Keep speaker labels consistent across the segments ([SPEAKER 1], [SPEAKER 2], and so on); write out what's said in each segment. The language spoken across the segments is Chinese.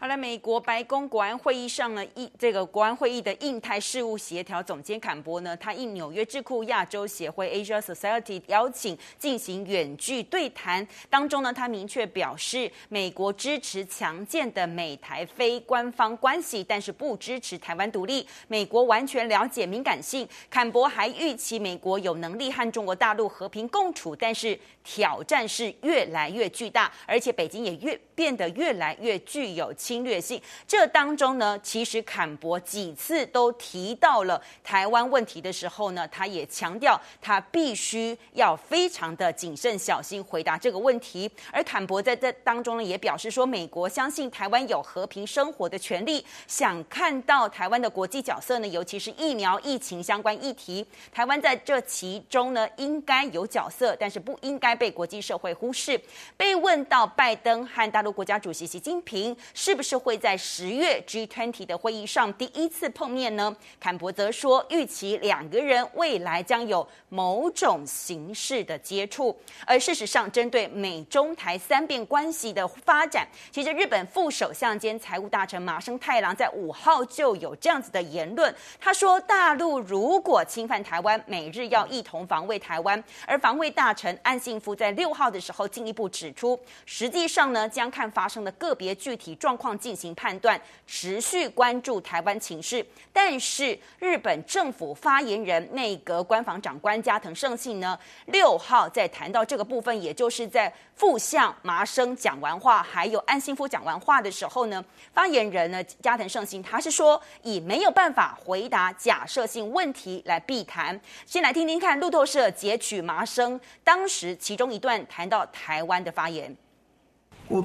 [SPEAKER 1] 好了，美国白宫国安会议上呢，印这个国安会议的印太事务协调总监坎博呢，他应纽约智库亚洲协会 Asia Society 邀请进行远距对谈当中呢，他明确表示，美国支持强健的美台非官方关系，但是不支持台湾独立。美国完全了解敏感性。坎博还预期美国有能力和中国大陆和平共处，但是挑战是越来越巨大，而且北京也越变得越来越具有。侵略性，这当中呢，其实坎博几次都提到了台湾问题的时候呢，他也强调他必须要非常的谨慎小心回答这个问题。而坎博在这当中呢，也表示说，美国相信台湾有和平生活的权利，想看到台湾的国际角色呢，尤其是疫苗、疫情相关议题，台湾在这其中呢应该有角色，但是不应该被国际社会忽视。被问到拜登和大陆国家主席习近平是。不是会在十月 G20 的会议上第一次碰面呢？坎博则说，预期两个人未来将有某种形式的接触。而事实上，针对美中台三边关系的发展，其实日本副首相兼财务大臣麻生太郎在五号就有这样子的言论。他说，大陆如果侵犯台湾，美日要一同防卫台湾。而防卫大臣岸信夫在六号的时候进一步指出，实际上呢，将看发生的个别具体状况。进行判断，持续关注台湾情势。但是，日本政府发言人、内阁官房长官加藤胜信呢，六号在谈到这个部分，也就是在副相麻生讲完话，还有岸信夫讲完话的时候呢，发言人呢加藤胜信他是说，以没有办法回答假设性问题来避谈。先来听听看路透社截取麻生当时其中一段谈到台湾的发言。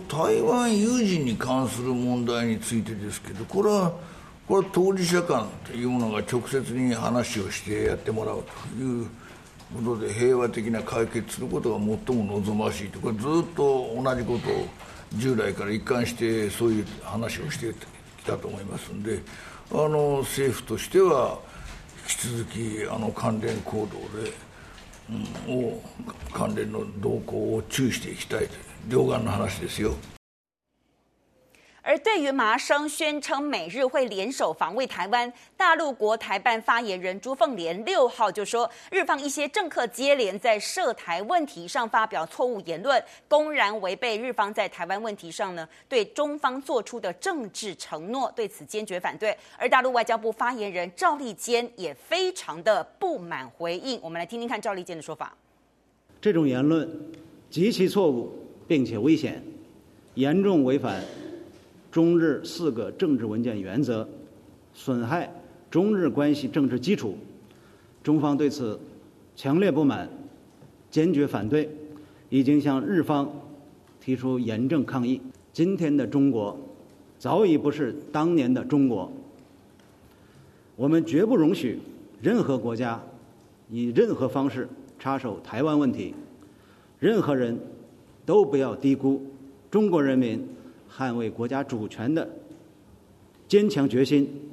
[SPEAKER 2] 台湾有事に关する问题についてですけど、これはこれは当事者间というものが直接に话をしてやってもらうということで平和的な解决することが最も望ましいと、これずっと同じことを従来から一贯してそういう话をしてきたと思いますんで、あの政府としては引き続きあの関连行动で、うん、を関连の动向を注意していきたいと。両岸の话ですよ。
[SPEAKER 1] 而对于麻生宣称美日会联手防卫台湾，大陆国台办发言人朱凤莲六号就说，日方一些政客接连在涉台问题上发表错误言论，公然违背日方在台湾问题上呢对中方做出的政治承诺，对此坚决反对。而大陆外交部发言人赵立坚也非常的不满回应，我们来听听看赵立坚的说法。
[SPEAKER 3] 这种言论极其错误。 并且危险，严重违反中日四个政治文件原则，损害中日关系政治基础。中方对此强烈不满，坚决反对，已经向日方提出严正抗议。今天的中国早已不是当年的中国，我们绝不容许任何国家以任何方式插手台湾问题，任何人。都不要低估中国人民捍卫国家主权的坚强决心。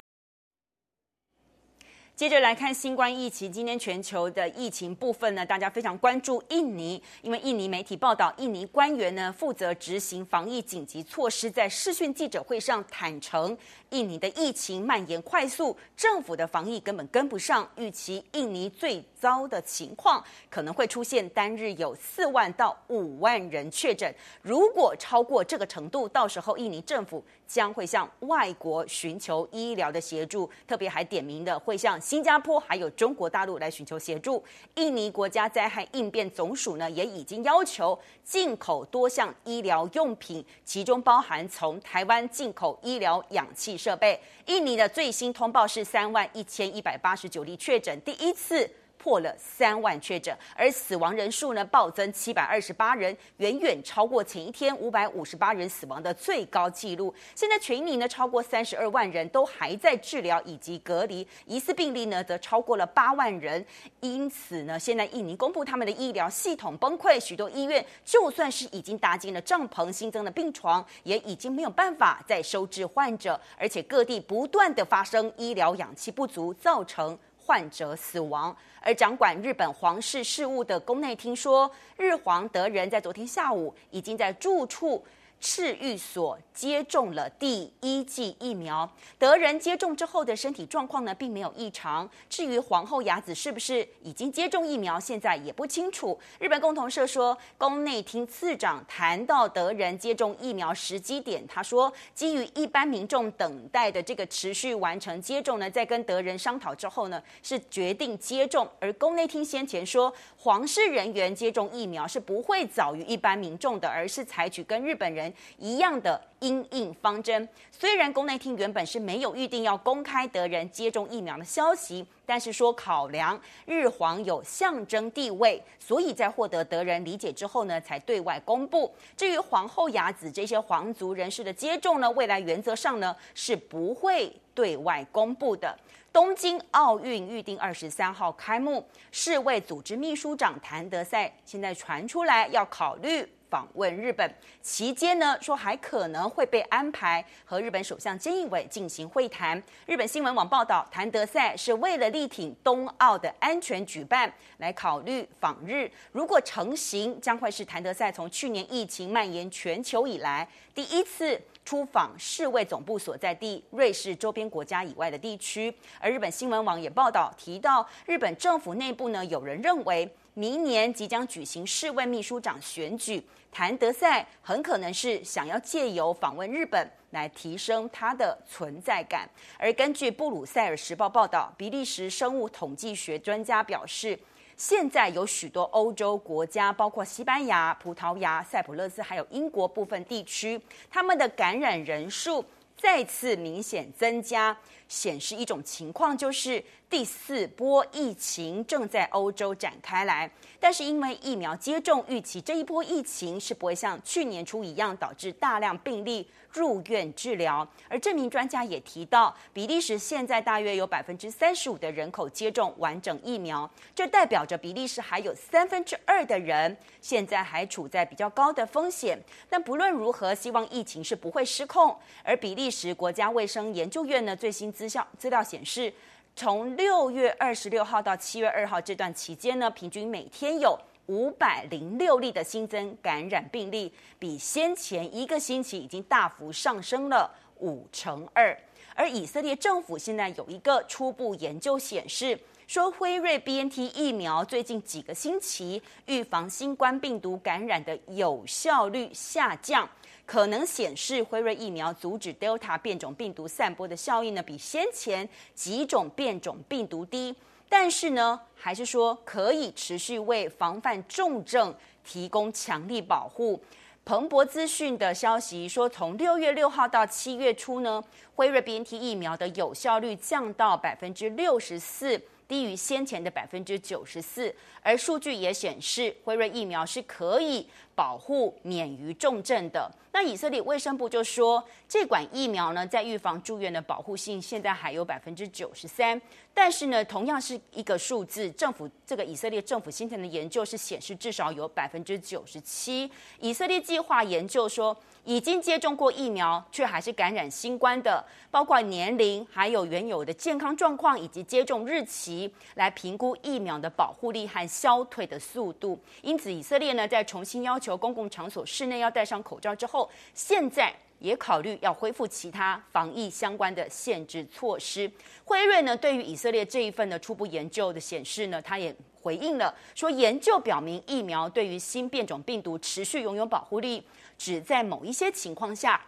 [SPEAKER 1] 接着来看新冠疫情，今天全球的疫情部分呢，大家非常关注印尼，因为印尼媒体报道，印尼官员呢负责执行防疫紧急措施，在视讯记者会上坦承，印尼的疫情蔓延快速，政府的防疫根本跟不上，预期印尼最糟的情况可能会出现单日有四万到五万人确诊，如果超过这个程度，到时候印尼政府将会向外国寻求医疗的协助，特别还点名的会向。新加坡还有中国大陆来寻求协助，印尼国家灾害应变总署呢也已经要求进口多项医疗用品，其中包含从台湾进口医疗氧气设备。印尼的最新通报是三万一千一百八十九例确诊，第一次。破了三万确诊，而死亡人数呢暴增七百二十八人，远远超过前一天五百五十八人死亡的最高纪录。现在全印尼呢超过三十二万人都还在治疗以及隔离，疑似病例呢则超过了八万人。因此呢，现在印尼公布他们的医疗系统崩溃，许多医院就算是已经搭建了帐篷、新增的病床，也已经没有办法再收治患者，而且各地不断的发生医疗氧气不足，造成。患者死亡。而掌管日本皇室事务的宫内厅说，日皇德仁在昨天下午已经在住处。赤玉所接种了第一剂疫苗，德仁接种之后的身体状况呢，并没有异常。至于皇后雅子是不是已经接种疫苗，现在也不清楚。日本共同社说，宫内厅次长谈到德仁接种疫苗时机点，他说，基于一般民众等待的这个持续完成接种呢，在跟德仁商讨之后呢，是决定接种。而宫内厅先前说，皇室人员接种疫苗是不会早于一般民众的，而是采取跟日本人。一样的因应方针，虽然宫内厅原本是没有预定要公开德仁接种疫苗的消息，但是说考量日皇有象征地位，所以在获得德仁理解之后呢，才对外公布。至于皇后雅子这些皇族人士的接种呢，未来原则上呢是不会对外公布的。东京奥运预定二十三号开幕，世卫组织秘书长谭德赛现在传出来要考虑。访问日本期间呢，说还可能会被安排和日本首相菅义伟进行会谈。日本新闻网报道，谭德赛是为了力挺冬奥的安全举办，来考虑访日。如果成行，将会是谭德赛从去年疫情蔓延全球以来第一次出访世卫总部所在地瑞士周边国家以外的地区。而日本新闻网也报道提到，日本政府内部呢，有人认为。明年即将举行世卫秘书长选举，谭德赛很可能是想要借由访问日本来提升他的存在感。而根据布鲁塞尔时报报道，比利时生物统计学专家表示，现在有许多欧洲国家，包括西班牙、葡萄牙、塞浦路斯，还有英国部分地区，他们的感染人数再次明显增加，显示一种情况就是。第四波疫情正在欧洲展开来，但是因为疫苗接种，预期这一波疫情是不会像去年初一样导致大量病例入院治疗。而这名专家也提到，比利时现在大约有百分之三十五的人口接种完整疫苗，这代表着比利时还有三分之二的人现在还处在比较高的风险。但不论如何，希望疫情是不会失控。而比利时国家卫生研究院呢，最新资料资料显示。从六月二十六号到七月二号这段期间呢，平均每天有五百零六例的新增感染病例，比先前一个星期已经大幅上升了五成二。而以色列政府现在有一个初步研究显示，说辉瑞 BNT 疫苗最近几个星期预防新冠病毒感染的有效率下降。可能显示辉瑞疫苗阻止 Delta 变种病毒散播的效应呢，比先前几种变种病毒低，但是呢，还是说可以持续为防范重症提供强力保护。彭博资讯的消息说，从六月六号到七月初呢，辉瑞 BNT 疫苗的有效率降到百分之六十四。低于先前的百分之九十四，而数据也显示，辉瑞疫苗是可以保护免于重症的。那以色列卫生部就说，这款疫苗呢，在预防住院的保护性现在还有百分之九十三，但是呢，同样是一个数字，政府这个以色列政府先前的研究是显示至少有百分之九十七。以色列计划研究说，已经接种过疫苗却还是感染新冠的，包括年龄、还有原有的健康状况以及接种日期，来评估疫苗的保护力和消退的速度。因此，以色列呢，在重新要求公共场所室内要戴上口罩之后，现在也考虑要恢复其他防疫相关的限制措施。辉瑞呢，对于以色列这一份的初步研究的显示呢，他也回应了，说研究表明疫苗对于新变种病毒持续拥有保护力。只在某一些情况下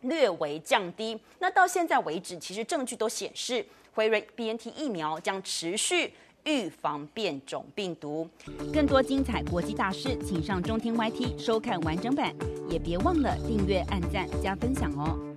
[SPEAKER 1] 略微降低。那到现在为止，其实证据都显示，辉瑞 BNT 疫苗将持续预防变种病毒。更多精彩国际大师，请上中天 YT 收看完整版，也别忘了订阅、按赞、加分享哦。